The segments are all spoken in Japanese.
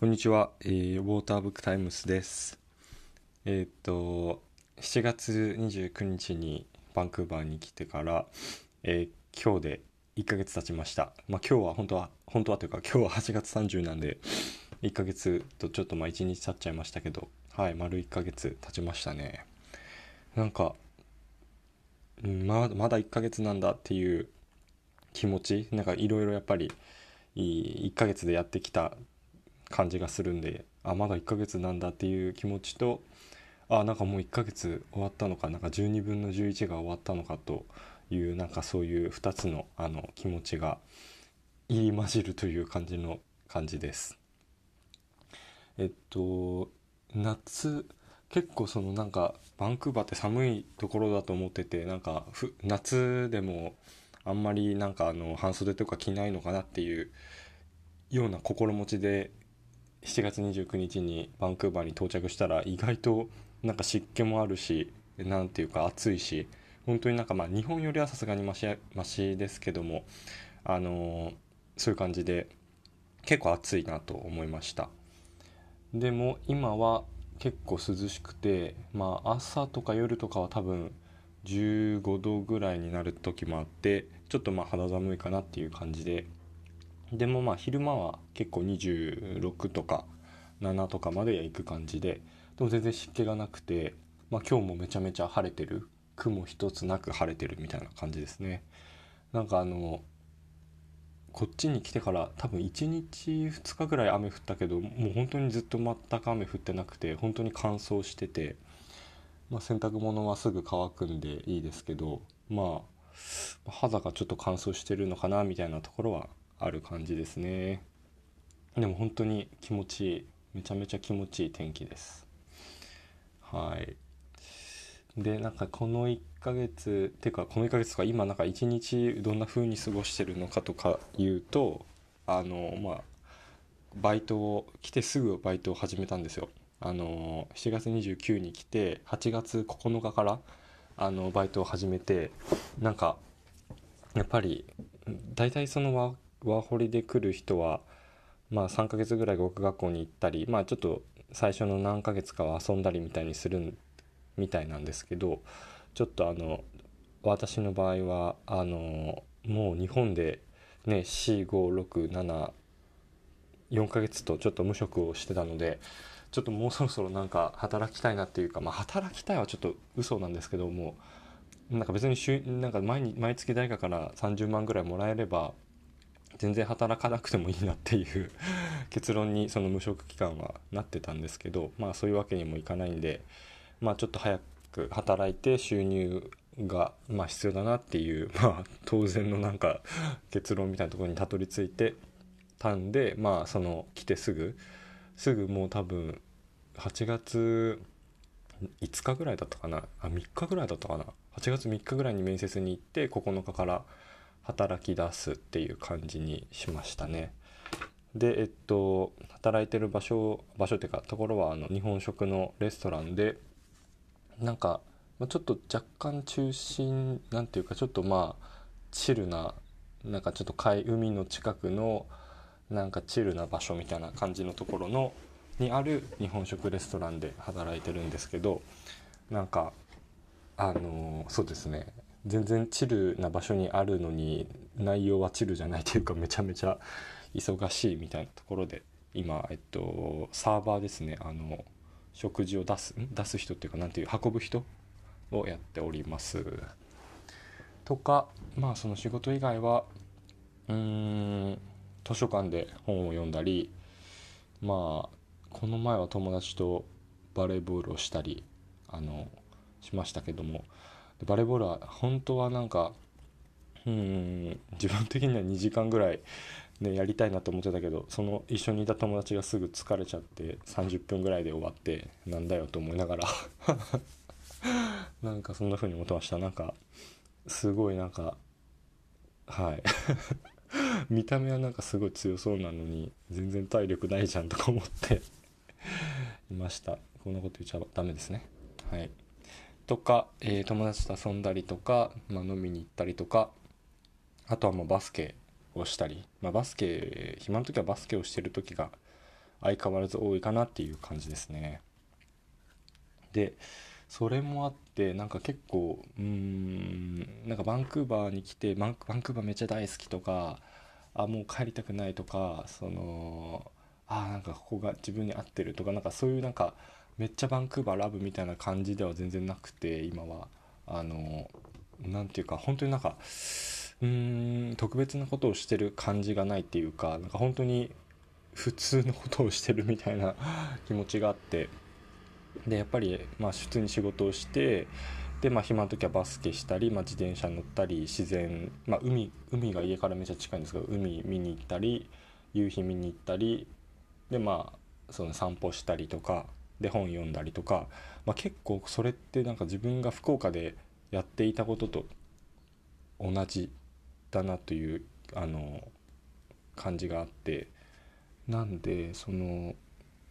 こんにちは、えー、ウォーターブックタイムスです。えーっと、7月29日にバンクーバーに来てから、えー今日で1ヶ月経ちました。まあ今日は本当は、本当はというか今日は8月30なんで、1ヶ月とちょっとまあ1日経っちゃいましたけど、はい、丸1ヶ月経ちましたね。なんか、ままだ1ヶ月なんだっていう気持ち、なんかいろいろやっぱり、1ヶ月でやってきた感じがするんであまだ1ヶ月なんだっていう気持ちとあなんかもう1ヶ月終わったのかなんか12分の11が終わったのかというなんかそういう2つのあの気持ちが入り混じるという感じの感じです。えっと夏結構そのなんかバンクーバーって寒いところだと思っててなんかふ夏でもあんまりなんかあの半袖とか着ないのかなっていうような心持ちで7月29日にバンクーバーに到着したら意外となんか湿気もあるしなんていうか暑いし本当になんかまあ日本よりはさすがにマシマシですけどもあのーそういう感じで結構暑いなと思いました。でも今は結構涼しくてまあ朝とか夜とかは多分15度ぐらいになる時もあってちょっとまあ肌寒いかなっていう感じででもまあ昼間は結構26とか7とかまで行く感じででも全然湿気がなくて、まあ、今日もめちゃめちゃ晴れてる。雲一つなく晴れてるみたいな感じですね。なんかあのこっちに来てから多分1日2日ぐらい雨降ったけどもう本当にずっと全く雨降ってなくて本当に乾燥してて、まあ、洗濯物はすぐ乾くんでいいですけどまあ肌がちょっと乾燥してるのかなみたいなところはある感じですね。でも本当に気持ちいい。めちゃめちゃ気持ちいい天気です。はい。でなんかこの1ヶ月っていうかこの1ヶ月とか今なんか1日どんな風に過ごしてるのかとか言うとあのまあバイトを来てすぐバイトを始めたんですよ。あの7月29に来て8月9日からあのバイトを始めてなんかやっぱり大体そのワワーホリで来る人はまあ3ヶ月ぐらい語学学校に行ったりまあちょっと最初の何ヶ月かは遊んだりみたいにするみたいなんですけどちょっとあの私の場合はあのもう日本でね4567 4ヶ月とちょっと無職をしてたのでちょっともうそろそろなんか働きたいなっていうかまあ働きたいはちょっと嘘なんですけどもなんか別に週なんか毎毎月誰かから30万ぐらいもらえれば全然働かなくてもいいなっていう 結論にその無職期間はなってたんですけどまあそういうわけにもいかないんでまあちょっと早く働いて収入がまあ必要だなっていう まあ当然のなんか 結論みたいなところにたどり着いてたんでまあその来てすぐすぐもう多分8月5日ぐらいだったかな？あ3日ぐらいだったかな？8月3日ぐらいに面接に行って9日から働き出すっていう感じにしましたね。でえっと働いてる場所場所っていうかところはあの日本食のレストランでなんかちょっと若干中心なんていうかちょっとまあチルななんかちょっと海海の近くのなんかチルな場所みたいな感じのところのにある日本食レストランで働いてるんですけどなんかあのそうですね。全然チルな場所にあるのに内容はチルじゃないというかめちゃめちゃ忙しいみたいなところで今えっとサーバーですね。あの食事を出す出す人っていうかなんていう運ぶ人をやっております。とかまあその仕事以外はうーん図書館で本を読んだりまあこの前は友達とバレーボールをしたりあのしましたけどもバレーボールは本当はなんかうん自分的には2時間ぐらい、ね、やりたいなと思ってたけどその一緒にいた友達がすぐ疲れちゃって30分ぐらいで終わってなんだよと思いながら なんかそんな風に思ってました。なんかすごいなんかはい。見た目はなんかすごい強そうなのに全然体力ないじゃんとか思っていました。こんなこと言っちゃダメですね。はい。とか、えー友達と遊んだりとか、まあ、飲みに行ったりとかあとはもうバスケをしたり、まあ、バスケ暇の時はバスケをしてる時が相変わらず多いかなっていう感じですね。でそれもあってなんか結構うーんなんかバンクーバーに来てバンバンクーバーめっちゃ大好きとかあもう帰りたくないとかそのあなんかここが自分に合ってるとかなんかそういうなんかめっちゃバンクーバーラブみたいな感じでは全然なくて今は。あの何て言うか本当になんかうーん特別なことをしてる感じがないっていうかなんか本当に普通のことをしてるみたいな 気持ちがあって。でやっぱりまあ普通に仕事をしてでまあ暇な時はバスケしたり、まあ、自転車乗ったり自然、まあ、海海が家からめちゃ近いんですけど海見に行ったり夕日見に行ったりでまあその散歩したりとか。で本読んだりとか、まあ、結構それってなんか自分が福岡でやっていたことと同じだなというあの感じがあってなんでその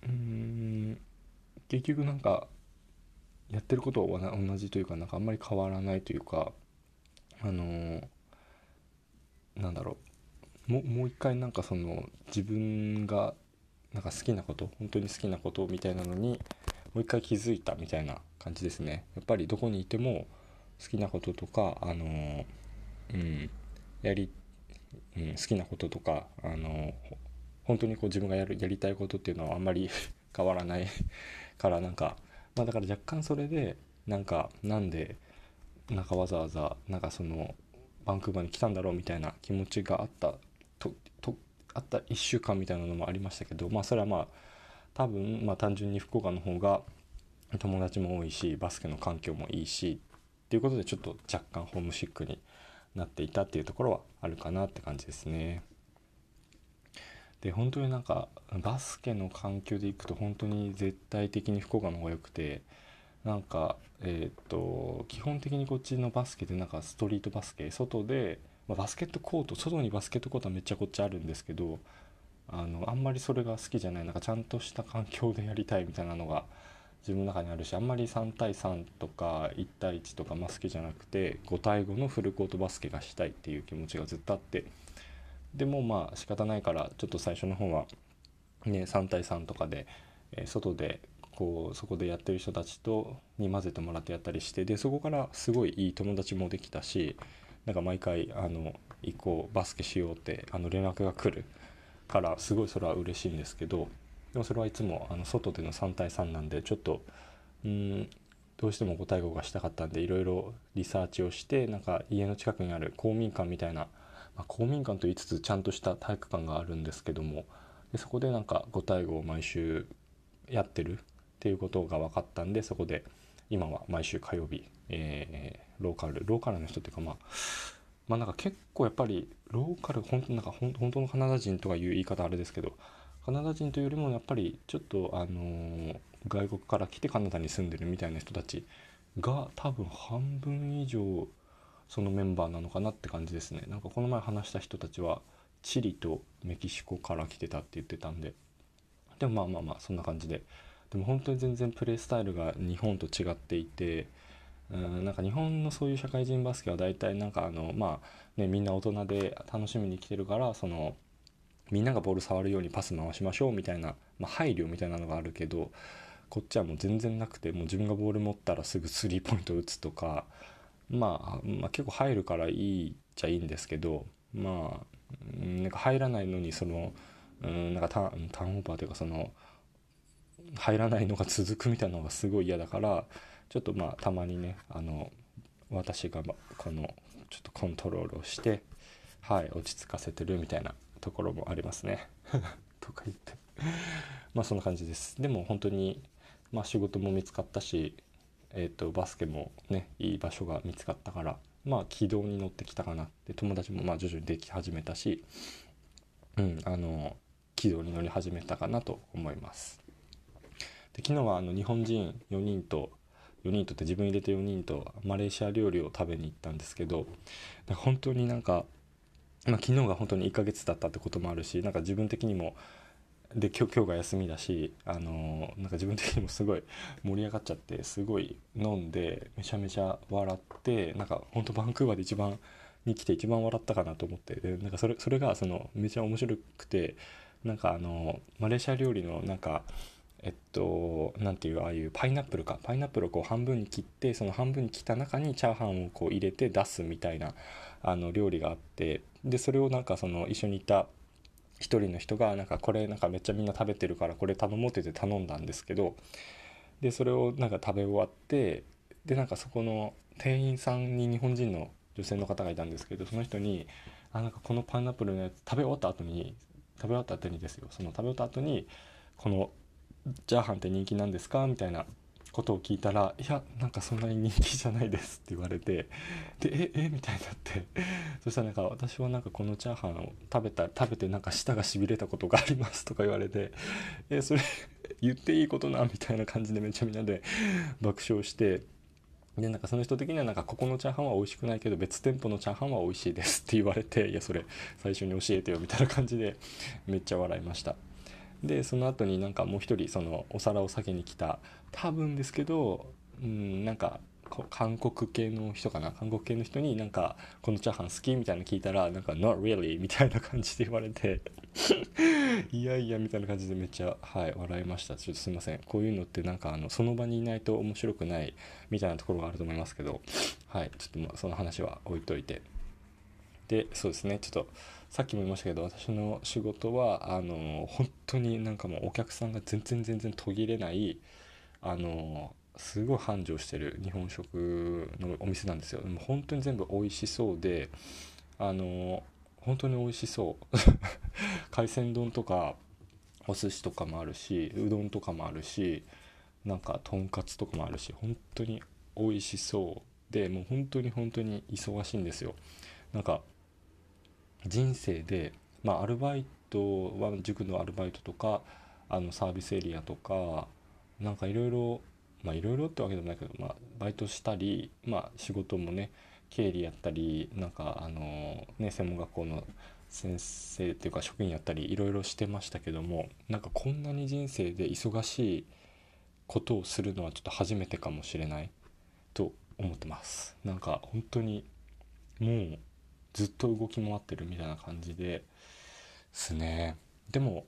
うん結局なんかやってることは同じというかなんかあんまり変わらないというかあのなんだろう。ももう一回なんかその自分がなんか好きなこと本当に好きなことみたいなのにもう一回気づいたみたいな感じですね。やっぱりどこにいても好きなこととかあのうんやり、うん、好きなこととかあの本当にこう自分がやるやりたいことっていうのはあんまり 変わらない からなんかまあだから若干それでなんかなんでなんかわざわざなんかそのバンクーバーに来たんだろうみたいな気持ちがあったととあった1週間みたいなのもありましたけどまあそれはまあ多分まあ単純に福岡の方が友達も多いしバスケの環境もいいしっていうことでちょっと若干ホームシックになっていたっていうところはあるかなって感じですね。で本当になんかバスケの環境でいくと本当に絶対的に福岡の方が良くてなんかえっ、と基本的にこっちのバスケってなんかストリートバスケ外で、まあ、バスケットコート外にバスケットコートはめっちゃこっちあるんですけどあのあんまりそれが好きじゃないなんかちゃんとした環境でやりたいみたいなのが自分の中にあるしあんまり3対3とか1対1とか、まあ、好きじゃなくて5対5のフルコートバスケがしたいっていう気持ちがずっとあってでもまあ仕方ないからちょっと最初の方はね3対3とかで、えー、外でこうそこでやってる人たちとに混ぜてもらってやったりしてでそこからすごいいい友達もできたしなんか毎回あの行こうバスケしようってあの連絡が来るからすごいそれは嬉しいんですけどでもそれはいつもあの外での3対3なんでちょっとうんどうしても5対5がしたかったんでいろいろリサーチをしてなんか家の近くにある公民館みたいなまあ、公民館と言いつつちゃんとした体育館があるんですけどもでそこでなんか5対5を毎週やってるっていうことが分かったんでそこで今は毎週火曜日、えー、ローカルローカルの人っていうかまあまあなんか結構やっぱりローカル本当なんか本当のカナダ人とかいう言い方あれですけどカナダ人というよりもやっぱりちょっとあのー、外国から来てカナダに住んでるみたいな人たちが多分半分以上そのメンバーなのかなって感じですね。なんかこの前話した人たちはチリとメキシコから来てたって言ってたんで。でもまあまあまあそんな感じで。でも本当に全然プレースタイルが日本と違っていてうんなんか日本のそういう社会人バスケは大体なんかあのまあねみんな大人で楽しみに来てるからそのみんながボール触るようにパス回しましょうみたいな、まあ、配慮みたいなのがあるけどこっちはもう全然なくてもう自分がボール持ったらすぐスリーポイント打つとかまあ、まあ、結構入るからいいっちゃいいんですけどまあなんか入らないのにそのうんなんかタターンオーバーというかその入らないのが続くみたいなのがすごい嫌だからちょっとまあたまにねあの私がこのちょっとコントロールをしてはい落ち着かせてるみたいなところもありますね。とか言って。まあそんな感じです。でも本当にまあ仕事も見つかったしえーと、バスケもねいい場所が見つかったからまあ軌道に乗ってきたかなって友達もまあ徐々にでき始めたし、うん、あの軌道に乗り始めたかなと思います。で昨日はあの日本人4人と4人とって自分入れて4人とマレーシア料理を食べに行ったんですけど本当になんか、まあ、昨日が本当に1ヶ月だったってこともあるしなんか自分的にもで今日今日が休みだし、あのー、なんか自分的にもすごい 盛り上がっちゃってすごい飲んでめちゃめちゃ笑ってなんかほんとバンクーバーで一番に来て一番笑ったかなと思ってでなんかそれそれがそのめちゃ面白くてなんかあのマレーシア料理のなんかえっと何ていうああいうパイナップルか。パイナップルをこう半分に切ってその半分に切った中にチャーハンをこう入れて出すみたいなあの料理があってでそれをなんかその一緒にいた一人の人がなんかこれなんかめっちゃみんな食べてるからこれ頼もうってて頼んだんですけどでそれをなんか食べ終わってでなんかそこの店員さんに日本人の女性の方がいたんですけどその人に「あなんかこのパイナップルのやつ食べ終わった後に食べ終わった後にですよ。その食べ終わった後にこのチャーハンって人気なんですか?」みたいなことを聞いたら「いやなんかそんなに人気じゃないです」って言われてで「ええみたいになって。そしたらなんか私はなんかこのチャーハンを食べた食べてなんか舌がしびれたことがありますとか言われて「えそれ 言っていいことな」みたいな感じでめっちゃみんなで爆笑して。でなんかその人的にはなんかここのチャーハンは美味しくないけど別店舗のチャーハンは美味しいですって言われていやそれ最初に教えてよみたいな感じでめっちゃ笑いました。でその後になんかもう一人そのお皿を先に来た多分ですけどうんなんか韓国系の人かな？韓国系の人になんかこのチャーハン好きみたいな聞いたらなんか not really みたいな感じで言われて いやいやみたいな感じでめっちゃはい笑いました。ちょっとすいません。こういうのってなんかあのその場にいないと面白くないみたいなところがあると思いますけどはいちょっとまあその話は置いといて。でそうですね。ちょっとさっきも言いましたけど私の仕事はあの本当になんかもうお客さんが全然全然途切れないあのすごい繁盛してる日本食のお店なんですよ。でも本当に全部美味しそうであの本当に美味しそう。海鮮丼とかお寿司とかもあるしうどんとかもあるしなんかとんかつとかもあるし本当に美味しそう。でもう本当に本当に忙しいんですよ。なんか人生でまあアルバイトは塾のアルバイトとかあのサービスエリアとかなんかいろいろまあいろいろってわけでもないけど、まあ、バイトしたり、まあ、仕事もね経理やったりなんかあのね専門学校の先生っていうか職員やったりいろいろしてましたけどもなんかこんなに人生で忙しいことをするのはちょっと初めてかもしれないと思ってます。なんか本当にもうずっと動き回ってるみたいな感じですね。でも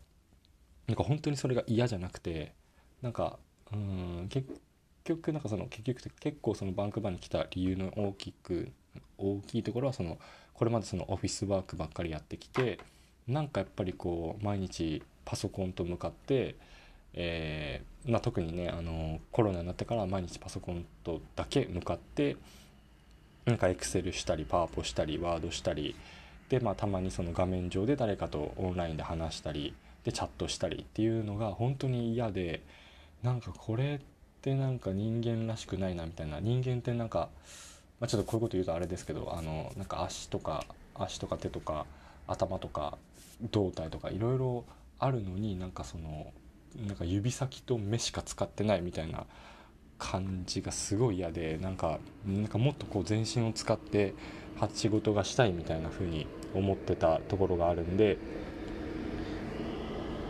なんか本当にそれが嫌じゃなくてなんかうん結局なんかその結局結構そのバンクバーに来た理由の大きく大きいところはそのこれまでそのオフィスワークばっかりやってきてなんかやっぱりこう毎日パソコンと向かって、えー、まあ、特にねあのコロナになってから毎日パソコンとだけ向かってなんかエクセルしたりパワポしたりワードしたりで、まあ、たまにその画面上で誰かとオンラインで話したりでチャットしたりっていうのが本当に嫌でなんかこれってなんか人間らしくないなみたいな。人間ってなんか、まあ、ちょっとこういうこと言うとあれですけどあのなんか足とか足とか手とか頭とか胴体とかいろいろあるのになんかそのなんか指先と目しか使ってないみたいな感じがすごい嫌でなんかなんかもっとこう全身を使って仕事がしたいみたいな風に思ってたところがあるんで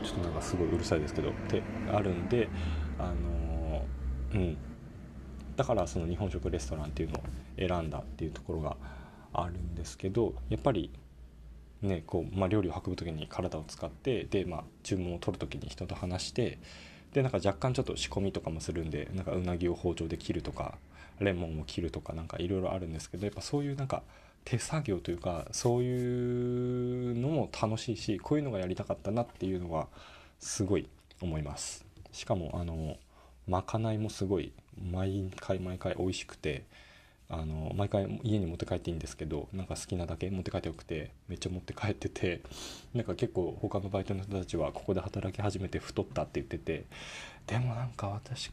ちょっとなんかすごいうるさいですけどってあるんであのうん。だからその日本食レストランっていうのを選んだっていうところがあるんですけどやっぱりねこう、まあ、料理を運ぶ時に体を使ってで、まあ、注文を取る時に人と話してでなんか若干ちょっと仕込みとかもするんでなんかうなぎを包丁で切るとかレモンを切るとかなんかいろいろあるんですけどやっぱそういうなんか手作業というかそういうのも楽しいしこういうのがやりたかったなっていうのはすごい思います。しかもあのまかないもすごい毎回毎回美味しくてあの毎回家に持って帰っていいんですけどなんか好きなだけ持って帰ってよくてめっちゃ持って帰っててなんか結構他のバイトの人たちはここで働き始めて太ったって言っててでもなんか私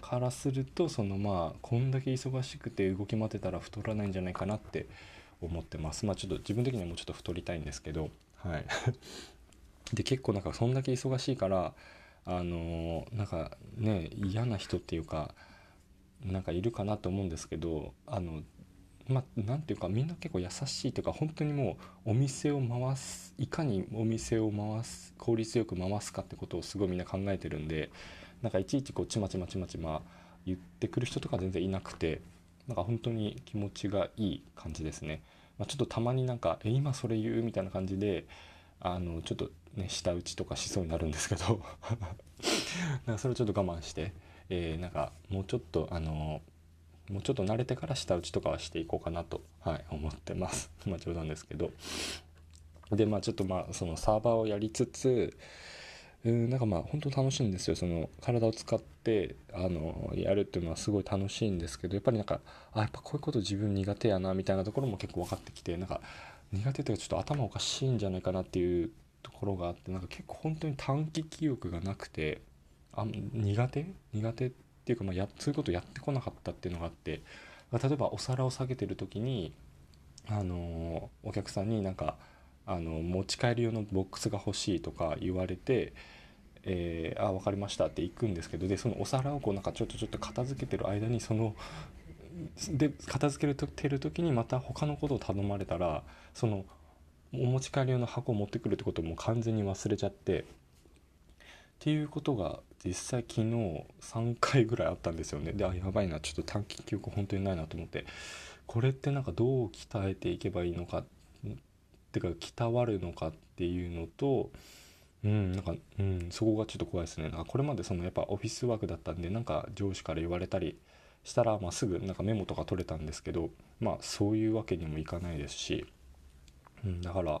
からするとそのまあこんだけ忙しくて動き回ってたら太らないんじゃないかなって思ってます。まあちょっと自分的にはもうちょっと太りたいんですけどはい。で結構なんかそんだけ忙しいからあのなんかね嫌な人っていうかなんかいるかなと思うんですけどあのまあ、なんていうかみんな結構優しいというか本当にもうお店を回すいかにお店を回す効率よく回すかってことをすごいみんな考えてるんでなんかいちいちこうちまちまちまちま言ってくる人とか全然いなくてなんか本当に気持ちがいい感じですね、まあ、ちょっとたまになんか「え今それ言う?」みたいな感じであのちょっとね舌打ちとかしそうになるんですけど なんかそれをちょっと我慢して、えー、なんかもうちょっとあのもうちょっと慣れてから舌打ちとかはしていこうかなと、はい、思ってます。まあ冗談ですけど。でまあちょっとまあそのサーバーをやりつつうんなんかまあ本当楽しいんですよ。その体を使ってあのやるっていうのはすごい楽しいんですけどやっぱりなんかあやっぱこういうこと自分苦手やなみたいなところも結構分かってきてなんか苦手というかちょっと頭おかしいんじゃないかなっていうところがあってなんか結構本当に短期記憶がなくてあ苦手？苦手っていうかまあやそういうことやってこなかったっていうのがあって例えばお皿を下げてる時にあのお客さんになんかあの持ち帰り用のボックスが欲しいとか言われてえー、あ分かりましたって行くんですけどでそのお皿をこうなんかちょっとちょっと片付けてる間にそので片付けてる時にまた他のことを頼まれたらそのお持ち帰り用の箱を持ってくるってことも完全に忘れちゃってっていうことが実際昨日3回ぐらいあったんですよね。であやばいなちょっと短期記憶本当にないなと思って。これってなんかどう鍛えていけばいいのかってか鍛わるのかっていうのとうんなんか、うん、そこがちょっと怖いですね。なんかこれまでそのやっぱオフィスワークだったんでなんか上司から言われたりしたら、まあ、すぐなんかメモとか取れたんですけどまあそういうわけにもいかないですし、うん、だから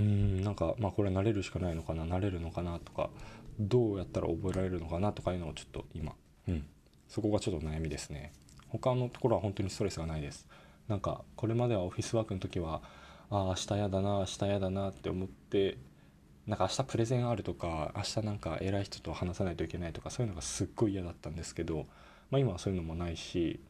うんなんかまあこれ慣れるしかないのかな慣れるのかなとかどうやったら覚えられるのかなとかいうのをちょっと今、うん、そこがちょっと悩みですね。他のところは本当にストレスがないです。なんかこれまではオフィスワークの時はああ明日やだな明日やだなって思ってなんか明日プレゼンあるとか明日なんか偉い人と話さないといけないとかそういうのがすっごい嫌だったんですけど、まあ、今はそういうのもないし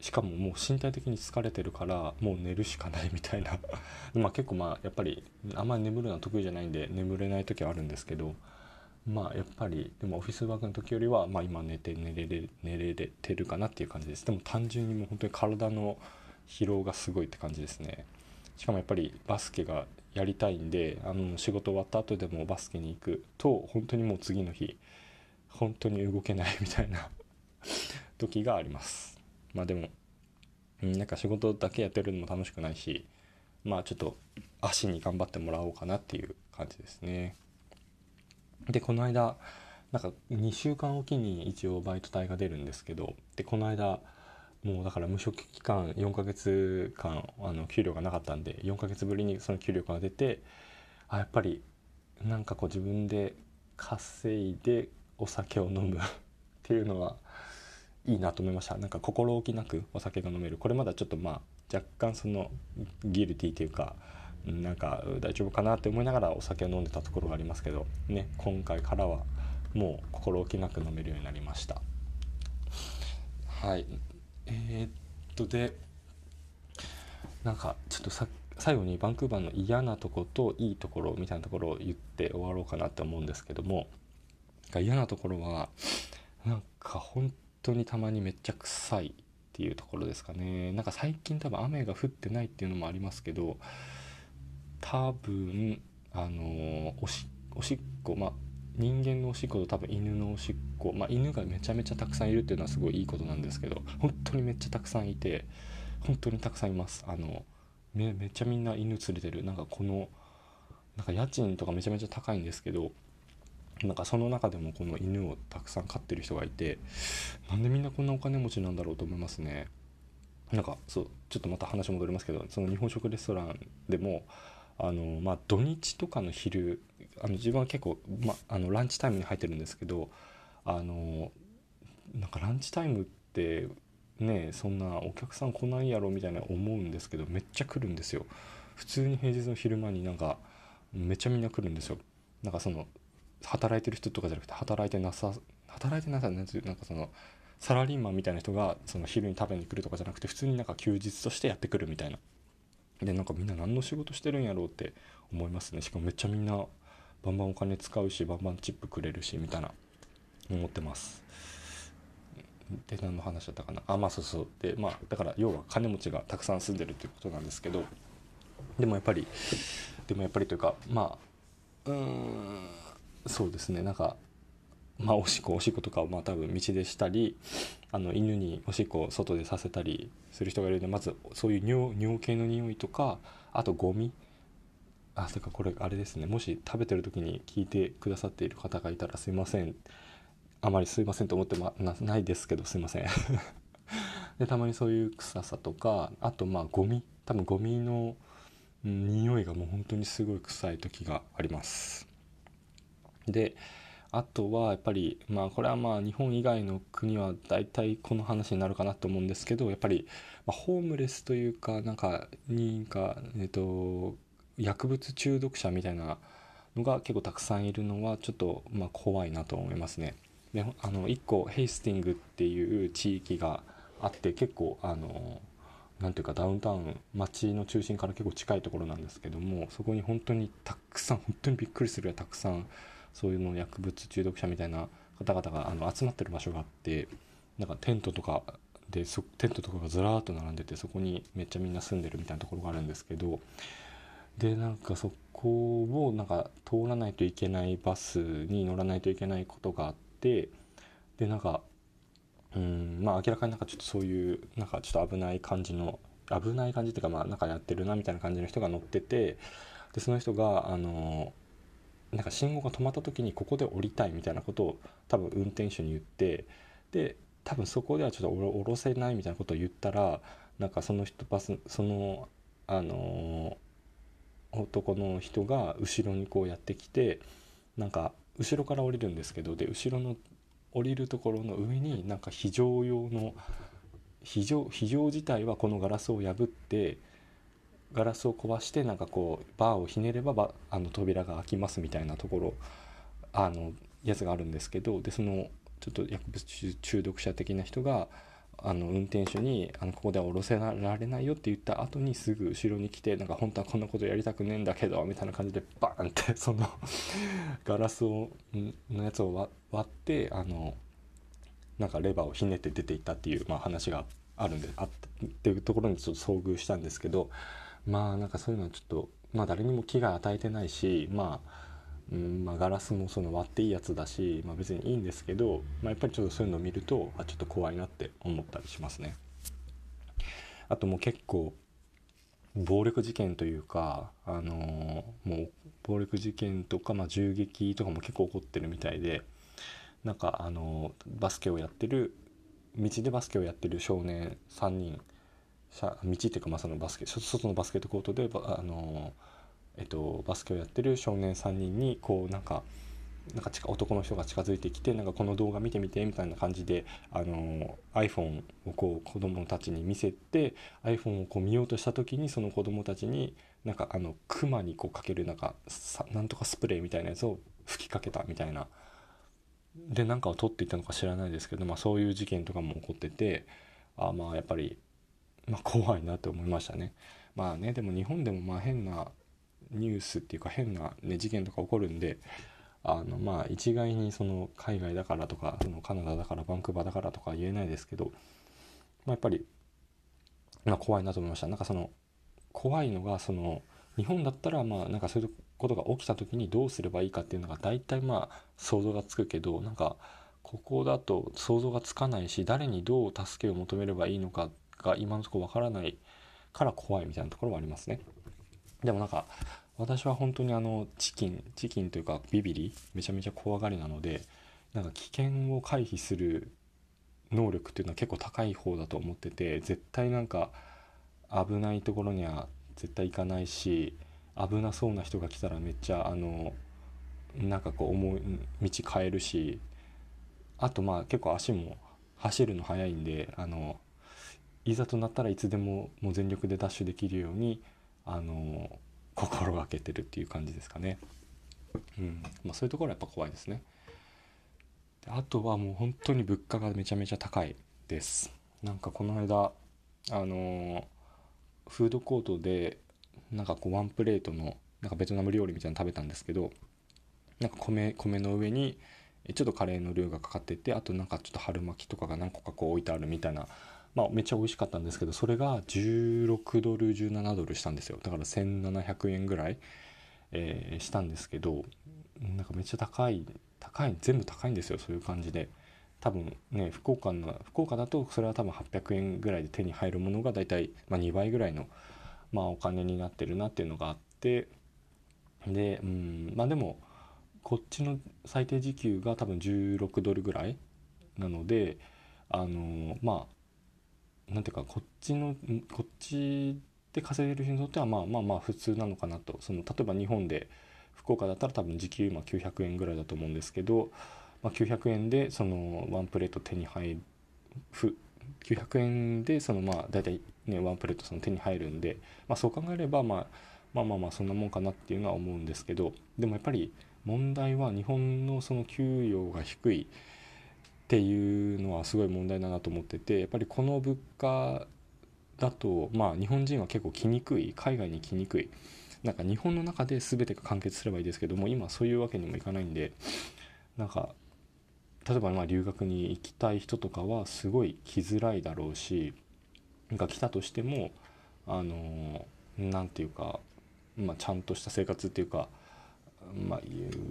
しかももう身体的に疲れてるからもう寝るしかないみたいな。まあ結構まあやっぱりあんまり眠るのは得意じゃないんで眠れない時はあるんですけどまあやっぱりでもオフィスワークの時よりはまあ今寝て寝れれ寝れてるかなっていう感じです。でも単純にもう本当に体の疲労がすごいって感じですね。しかもやっぱりバスケがやりたいんであの仕事終わった後でもバスケに行くと本当にもう次の日本当に動けない みたいな時があります。まあでもなんか仕事だけやってるのも楽しくないしまあちょっと足に頑張ってもらおうかなっていう感じですね。でこの間なんか2週間おきに一応バイト代が出るんですけどでこの間もうだから無職期間4ヶ月間あの給料がなかったんで4ヶ月ぶりにその給料が出てあやっぱりなんかこう自分で稼いでお酒を飲む っていうのはいいなと思いました。なんか心置きなくお酒が飲める。これまだちょっとまあ若干そのギルティというかなんか大丈夫かなって思いながらお酒を飲んでたところがありますけどね今回からはもう心置きなく飲めるようになりました。はい。えー、っとでなんかちょっとさ最後にバンクーバーの嫌なとこといいところみたいなところを言って終わろうかなって思うんですけども嫌なところはなんか本当にたまにめっちゃ臭いっていうところですかね。なんか最近多分雨が降ってないっていうのもありますけど多分あのおしおしっこまあ人間のおしっこと多分犬のおしっこ、まあ、犬がめちゃめちゃたくさんいるっていうのはすごいいいことなんですけど本当にめっちゃたくさんいて本当にたくさんいます。あのめめっちゃみんな犬連れてる。なんかこのなんか家賃とかめちゃめちゃ高いんですけどなんかその中でもこの犬をたくさん飼ってる人がいてなんでみんなこんなお金持ちなんだろうと思いますね。なんかそうちょっとまた話戻りますけどその日本食レストランでもあのまあ土日とかの昼あの自分は結構、ま、あのランチタイムに入ってるんですけどあのなんかランチタイムってねそんなお客さん来ないやろみたいな思うんですけどめっちゃ来るんですよ。普通に平日の昼間になんかめちゃみんな来るんですよ。なんかその働いてる人とかじゃなくて働いてなさ働いてなさなんていうなんかそのサラリーマンみたいな人がその昼に食べに来るとかじゃなくて普通になんか休日としてやってくるみたいな。でなんかみんな何の仕事してるんやろうって思いますね。しかもめっちゃみんなバンバンお金使うしバンバンチップくれるしみたいな思ってます。で何の話だったかな。あまあそうそう。でまあだから要は金持ちがたくさん住んでるっていうことなんですけどでもやっぱりでもやっぱりというかまあうーんそうですね。なんかまあおしっこおしっことかをまあ多分道でしたりあの犬におしっこを外でさせたりする人がいるのでまずそういう尿尿系の匂いとかあとゴミ。あそれかこれあれですね。もし食べてる時に聞いてくださっている方がいたらすいません。あまりすいませんと思ってまなないですけどすいません。でたまにそういう臭さとかあとまあゴミ。多分ゴミの、匂いがもう本当にすごい臭い時があります。であとはやっぱりまあこれはまあ日本以外の国は大体この話になるかなと思うんですけどやっぱり、ホームレスというかなんかにかえっと薬物中毒者みたいなのが結構たくさんいるのはちょっとま怖いなと思いますね。であの1個ヘイスティングっていう地域があって結構あのなんていうかダウンタウン街の中心から結構近いところなんですけどもそこに本当にたくさん本当にびっくりするぐらいたくさんそういうの薬物中毒者みたいな方々があの集まってる場所があってなんかテントとかでテントとかがずらーっと並んでてそこにめっちゃみんな住んでるみたいなところがあるんですけどでなんかそこをなんか通らないといけないバスに乗らないといけないことがあってでなんかうんまあ明らかになんかちょっとそういうなんかちょっと危ない感じの危ない感じっていうかまあなんかやってるなみたいな感じの人が乗っててでその人があのなんか信号が止まった時にここで降りたいみたいなことを多分運転手に言ってで多分そこではちょっと降ろせないみたいなことを言ったらなんかその人バスそのあの男の人が後ろにこうやってきてなんか後ろから降りるんですけどで後ろの降りるところの上になんか非常用の非常非常自体はこのガラスを破ってガラスを壊してなんかこうバーをひねればあの扉が開きますみたいなところあのやつがあるんですけどでそのちょっと薬物中毒者的な人があの運転手にあのここでは降ろせられないよって言った後にすぐ後ろに来てなんか本当はこんなことやりたくねえんだけどみたいな感じでバーンってそのガラスをのやつを割ってあのなんかレバーをひねって出ていったっていう、まあ、話があるんであっていうところにちょっと遭遇したんですけどまあなんかそういうのはちょっとまあ誰にも危害与えてないしまあうんまあ、ガラスもその割っていいやつだし、まあ、別にいいんですけど、まあ、やっぱりちょっとそういうのを見るとあちょっと怖いなって思ったりしますね。あともう結構暴力事件というか、あのー、もう暴力事件とか、まあ、銃撃とかも結構起こってるみたいでなんか、あのー、バスケをやってる道でバスケをやってる少年3人道っていうかまあそのバスケ外のバスケットコートで、あの、えっと、バスケをやってる少年3人にこうなんかなんか男の人が近づいてきてなんかこの動画見てみてみたいな感じであの iPhone をこう子供たちに見せて iPhone をこう見ようとした時にその子供たちになんかあのクマにこうかけるなんかさなんとかスプレーみたいなやつを吹きかけたみたいな。で何かを取っていたのか知らないですけど、まあ、そういう事件とかも起こっててあまあやっぱり、まあ、怖いなと思いましたね。まあねでも日本でもまあ変なニュースっていうか変な、ね、事件とか起こるんであのまあ一概にその海外だからとかそのカナダだからバンクーバーだからとか言えないですけど、まあ、やっぱり、まあ、怖いなと思いましたなんかその怖いのがその日本だったらまあなんかそういうことが起きた時にどうすればいいかっていうのが大体まあ想像がつくけどなんかここだと想像がつかないし誰にどう助けを求めればいいのかが今のところわからないから怖いみたいなところはありますね。でもなんか私は本当にあのチキンチキンというかビビリめちゃめちゃ怖がりなのでなんか危険を回避する能力っていうのは結構高い方だと思ってて絶対なんか危ないところには絶対行かないし危なそうな人が来たらめっちゃあのなんかこう思う道変えるしあとまあ結構足も走るの速いんであのいざとなったらいつでももう全力でダッシュできるようにあの心がけてるっていう感じですかね。うんまあ、そういうところはやっぱ怖いですね。であとはもう本当に物価がめちゃめちゃ高いです。なんかこの間あのフードコートでなんかこうワンプレートのなんかベトナム料理みたいなの食べたんですけどなんか米米の上にちょっとカレーのルーがかかっててあとなんかちょっと春巻きとかが何個かこう置いてあるみたいなまあ、めっちゃ美味しかったんですけどそれが16ドル17ドルしたんですよ。だから1700円ぐらい、えー、したんですけどなんかめっちゃ高い高い全部高いんですよそういう感じで。多分ね福岡の福岡だとそれは多分800円ぐらいで手に入るものが大体、まあ、2倍ぐらいの、まあ、お金になってるなっていうのがあってでうんまあでもこっちの最低時給が多分16ドルぐらいなのであのまあなんていうかこっちのこっちで稼げる人にとってはまあまあまあ普通なのかなと。その例えば日本で福岡だったら多分時給今900円ぐらいだと思うんですけど、まあ、900円でそのワンプレート手に入る900円でそのまあ大体ねワンプレートその手に入るんで、まあ、そう考えれば、まあ、まあまあまあそんなもんかなっていうのは思うんですけどでもやっぱり問題は日本のその給与が低いっていうのはすごい問題だなと思っててやっぱりこの物価だとまあ日本人は結構来にくい海外に来にくい。なんか日本の中で全てが完結すればいいですけども今そういうわけにもいかないんでなんか例えばま留学に行きたい人とかはすごい来づらいだろうしなんか来たとしてもあの何て言うか、まあ、ちゃんとした生活っていうか、まあ、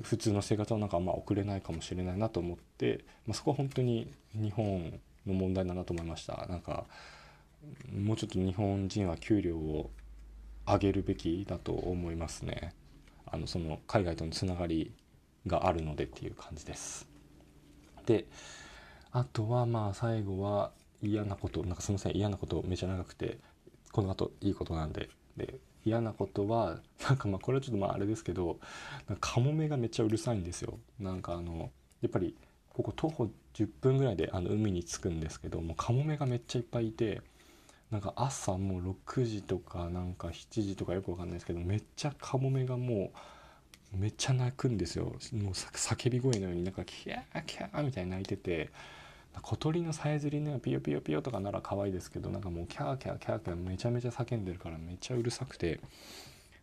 普通の生活はなんかあんま送れないかもしれないなと思って、まあ、そこは本当に日本の問題だなと思いました。なんかもうちょっと日本人は給料を上げるべきだと思いますねあのその海外とのつながりがあるのでっていう感じですであとはまあ最後は嫌なことなんかすみません嫌なことめちゃ長くてこの後いいことなんでで嫌なことは なんかまあこれはちょっとまああれですけどカモメがめっちゃうるさいんですよ。なんかあのやっぱりここ徒歩10分ぐらいであの海に着くんですけどもカモメがめっちゃいっぱいいてなんか朝もう6時とかなんか7時とかよくわかんないですけどめっちゃカモメがもうめっちゃ鳴くんですよ。もう叫び声のようになんかキャーキャーみたいに鳴いてて小鳥のさえずりねピヨピヨピヨとかなら可愛いですけどなんかもうキャーキャーキャーキャーめちゃめちゃ叫んでるからめっちゃうるさくて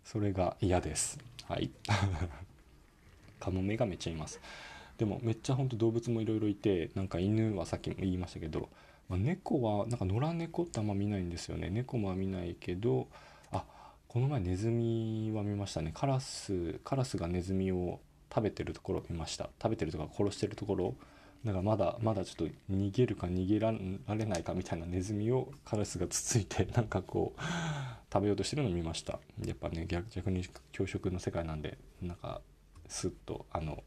それが嫌ですはいカモメがめっちゃいますでもめっちゃほんと動物もいろいろいてなんか犬はさっきも言いましたけどまあ、猫はなんか野良猫ってあんま見ないんですよね猫も見ないけどあこの前ネズミは見ましたねカラスカラスがネズミを食べてるところ見ました食べてるとか殺してるところだからまだまだちょっと逃げるか逃げられないかみたいなネズミをカラスがつついて なんかこう食べようとしてるのを見ました。やっぱね逆に教職の世界なんでなんかスッとあの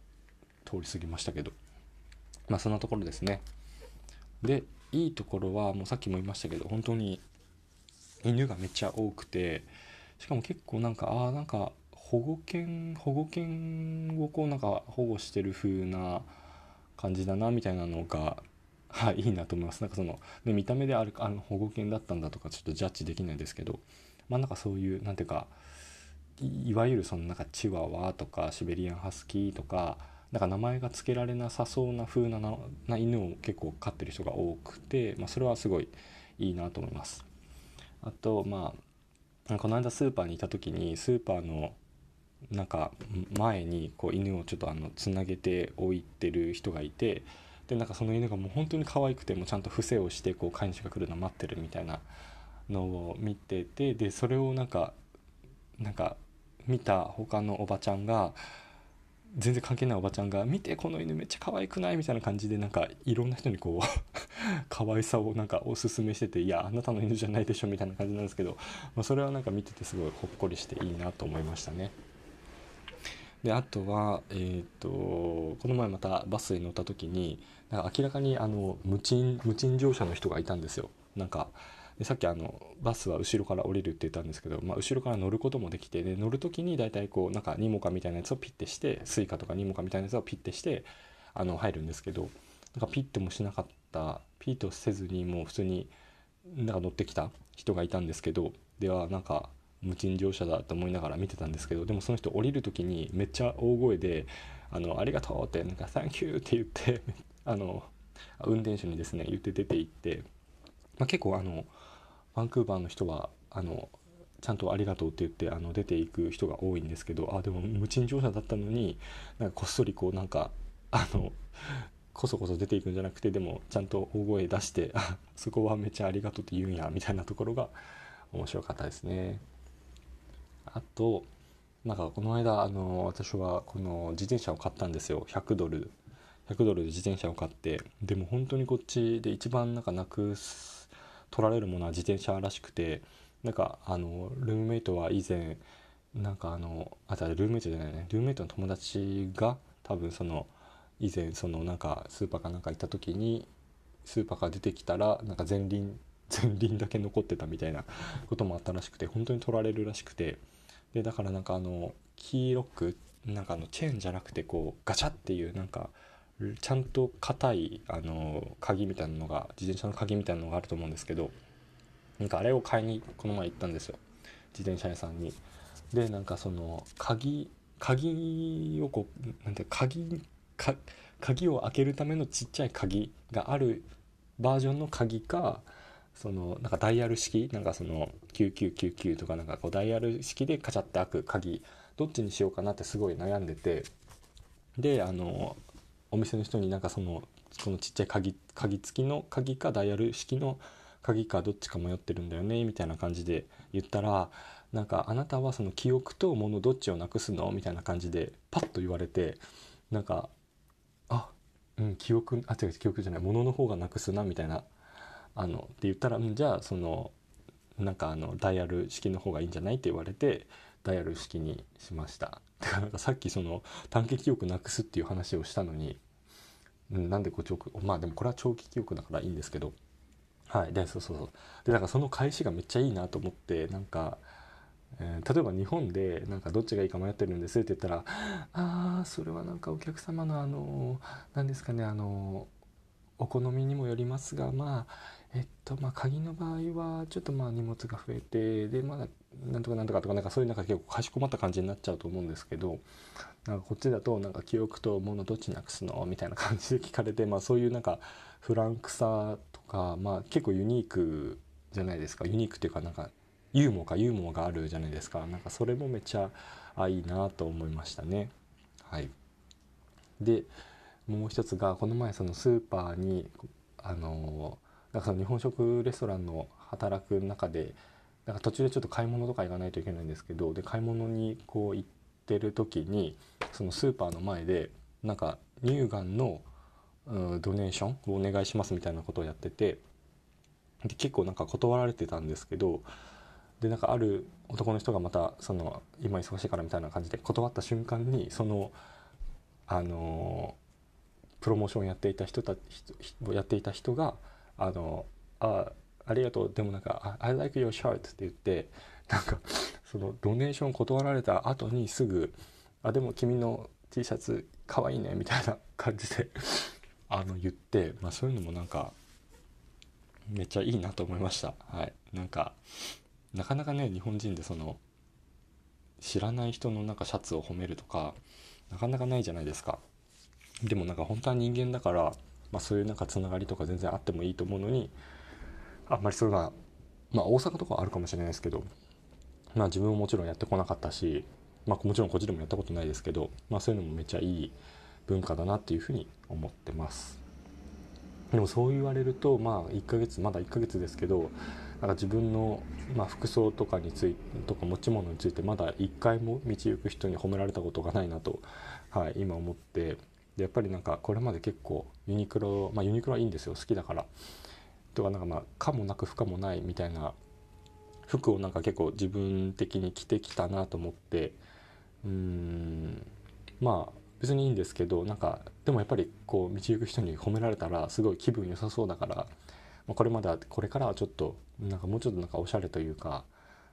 通り過ぎましたけど。まあそんなところですね。でいいところはもうさっきも言いましたけど本当に犬がめっちゃ多くてしかも結構なんかああなんか保護犬保護犬をこうなんか保護してる風な感じだなみたいなのが はい、いいなと思いますなんかその、ね、見た目であるあの保護犬だったんだとかちょっとジャッジできないですけどまあなんかそういう何ていうかいわゆるそのなんかチワワとかシベリアンハスキーとかなんか名前が付けられなさそうな風なな犬を結構飼ってる人が多くて、まあ、それはすごいいいなと思います。あとまあこの間スーパーにいた時にスーパーのなんか前にこう犬をちょっとあのつなげて置いてる人がいてでなんかその犬がもう本当に可愛くてもちゃんと伏せをしてこう飼い主が来るの待ってるみたいなのを見ててでそれをなんかなんか見た他のおばちゃんが全然関係ないおばちゃんが「見てこの犬めっちゃ可愛くない?」みたいな感じでなんかいろんな人にこう 可愛さをなんかおすすめしてて「いやあなたの犬じゃないでしょ」みたいな感じなんですけど、まあ、それはなんか見ててすごいほっこりしていいなと思いましたね。であとは、えーと、この前またバスに乗った時に明らかにあの無賃無賃乗車の人がいたんですよ。なんかでさっきあのバスは後ろから降りるって言ったんですけど、まあ、後ろから乗ることもできてで乗る時に大体こうなんかニモカみたいなやつをピッてして Suica とかニモカみたいなやつをピッてしてあの入るんですけどなんかピッてもしなかったピッとせずにもう普通になんか乗ってきた人がいたんですけどではなんか無賃乗車だと思いながら見てたんですけどでもその人降りる時にめっちゃ大声で「あのありがとう」って「なんか Thank you」って言って あの運転手にですね言って出て行って、まあ、結構あのバンクーバーの人はあのちゃんと「ありがとう」って言ってあの出ていく人が多いんですけどあでも無賃乗車だったのになんかこっそりこうなんかあのこそこそ出ていくんじゃなくてでもちゃんと大声出してあそこはめっちゃありがとうって言うんやみたいなところが面白かったですね。あとなんかこの間あの私はこの自転車を買ったんですよ。100ドル。100ドルで自転車を買って。でも本当にこっちで一番なんかなくす取られるものは自転車らしくて。なんかあのルームメイトは以前なんかあのあとはルームメイトじゃないね。ルームメイトの友達が多分その以前そのなんかスーパーかなんか行った時にスーパーから出てきたらなんか前輪前輪だけ残ってたみたいなこともあったらしくて本当に取られるらしくて。でだからなんかあのキーロックなんかあのチェーンじゃなくてこうガチャっていうなんかちゃんと硬いあの鍵みたいなのが自転車の鍵みたいなのがあると思うんですけどなんかあれを買いにこの前行ったんですよ自転車屋さんに。でなんかその鍵鍵をこうなんて鍵か鍵を開けるためのちっちゃい鍵があるバージョンの鍵かそのなんかダイヤル式なんかその9999とかなんかこうダイヤル式でカチャって開く鍵どっちにしようかなってすごい悩んでてであのお店の人になんかそのこのちっちゃい鍵鍵付きの鍵かダイヤル式の鍵かどっちか迷ってるんだよねみたいな感じで言ったらなんかあなたはその記憶と物どっちをなくすの？みたいな感じでパッと言われてなんかあうん記憶あ違う記憶じゃない物の方がなくすなみたいなあのって言ったら、ん、じゃあそのなんかあのダイヤル式の方がいいんじゃないって言われてダイヤル式にしました。だからなんかさっきその短期記憶なくすっていう話をしたのに、うん、なんでこう長期まあでもこれは長期記憶だからいいんですけどはいでそうそうそう。でだからその返しがめっちゃいいなと思ってなんかえー、例えば日本でなんかどっちがいいか迷ってるんですって言ったら「ああそれはなんかお客様のあの何ですかねあのお好みにもよりますがまあえっとまあ鍵の場合はちょっとまあ荷物が増えてでまだなんとかなんとかとかなんかそういうなんか結構かしこまった感じになっちゃうと思うんですけどなんかこっちだとなんか記憶と物どっちなくすのみたいな感じで聞かれてまあそういうなんかフランクさとかまあ結構ユニークじゃないですか。ユニークっていうかなんかユーモアかユーモアがあるじゃないですか。なんかそれもめっちゃあいいなと思いましたね。はい。でもう一つがこの前そのスーパーにあのなんかその日本食レストランの働く中でなんか途中でちょっと買い物とか行かないといけないんですけどで買い物にこう行ってる時にそのスーパーの前でなんか乳がんの、ドネーションをお願いしますみたいなことをやっててで結構なんか断られてたんですけどでなんかある男の人がまたその今忙しいからみたいな感じで断った瞬間にそのあのプロモーションやっていた人たやっていた人があのあありがとう。でもなんか「I like your shirt」って言ってなんかそのドネーション断られた後にすぐ「あでも君の T シャツかわいいね」みたいな 感じであの言って、まあ、そういうのもなんかめっちゃいいなと思いました。はい。なんかなかなかね日本人でその知らない人のなんかシャツを褒めるとかなかなかないじゃないですか。でもなんか本当は人間だから、まあ、そういうなんかつながりとか全然あってもいいと思うのにあんまりそれがまあ大阪とかはあるかもしれないですけどまあ自分ももちろんやってこなかったし、まあ、もちろんこっちでもやったことないですけど、まあ、そういうのもめっちゃいい文化だなっていうふうに思ってます。でもそう言われるとまあ1ヶ月まだ1ヶ月ですけどなんか自分の、まあ、服装とかについとか持ち物についてまだ一回も道行く人に褒められたことがないなと、はい、今思ってでやっぱりなんかこれまで結構ユニクロまあユニクロはいいんですよ好きだから。とかなんかまあ可もなく不可もないみたいな服をなんか結構自分的に着てきたなと思ってうーんまあ別にいいんですけどなんかでもやっぱりこう道行く人に褒められたらすごい気分良さそうだからまあ、これまではこれからはちょっとなんかもうちょっとなんかおしゃれというか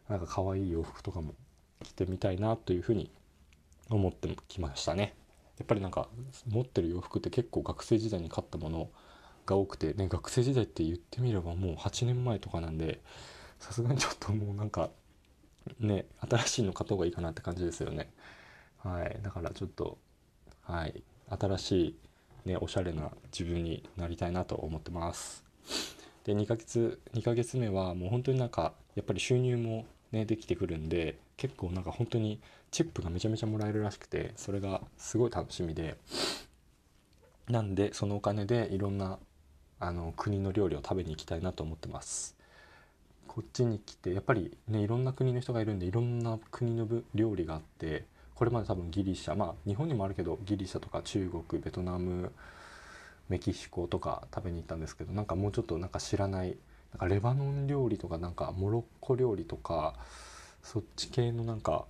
なんか可愛い洋服とかも着てみたいなというふうに思ってきましたね。やっぱりなんか持ってる洋服って結構学生時代に買ったものが多くてね学生時代って言ってみればもう8年前とかなんでさすがにちょっともうなんかね新しいの買った方がいいかなって感じですよね。はいだからちょっとはい新しいねおしゃれな自分になりたいなと思ってます。で2ヶ月2ヶ月目はもう本当になんかやっぱり収入もねできてくるんで結構なんか本当にチップがめちゃめちゃもらえるらしくてそれがすごい楽しみでなんでそのお金でいろんなあの国の料理を食べに行きたいなと思ってます。こっちに来てやっぱりねいろんな国の人がいるんでいろんな国の料理があってこれまで多分ギリシャまあ日本にもあるけどギリシャとか中国ベトナムメキシコとか食べに行ったんですけどなんかもうちょっとなんか知らないなんかレバノン料理とかなんかモロッコ料理とかそっち系のなんか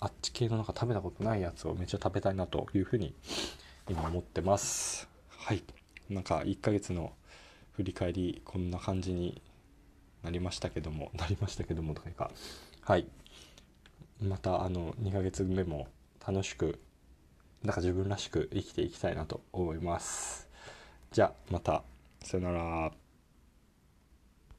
あっち系のなんか食べたことないやつをめっちゃ食べたいなというふうに今思ってます。はい。なんか1ヶ月の振り返りこんな感じになりましたけどもなりましたけどもというか。はい。またあの2ヶ月目も楽しくなんか自分らしく生きていきたいなと思います。じゃあまた。さよなら。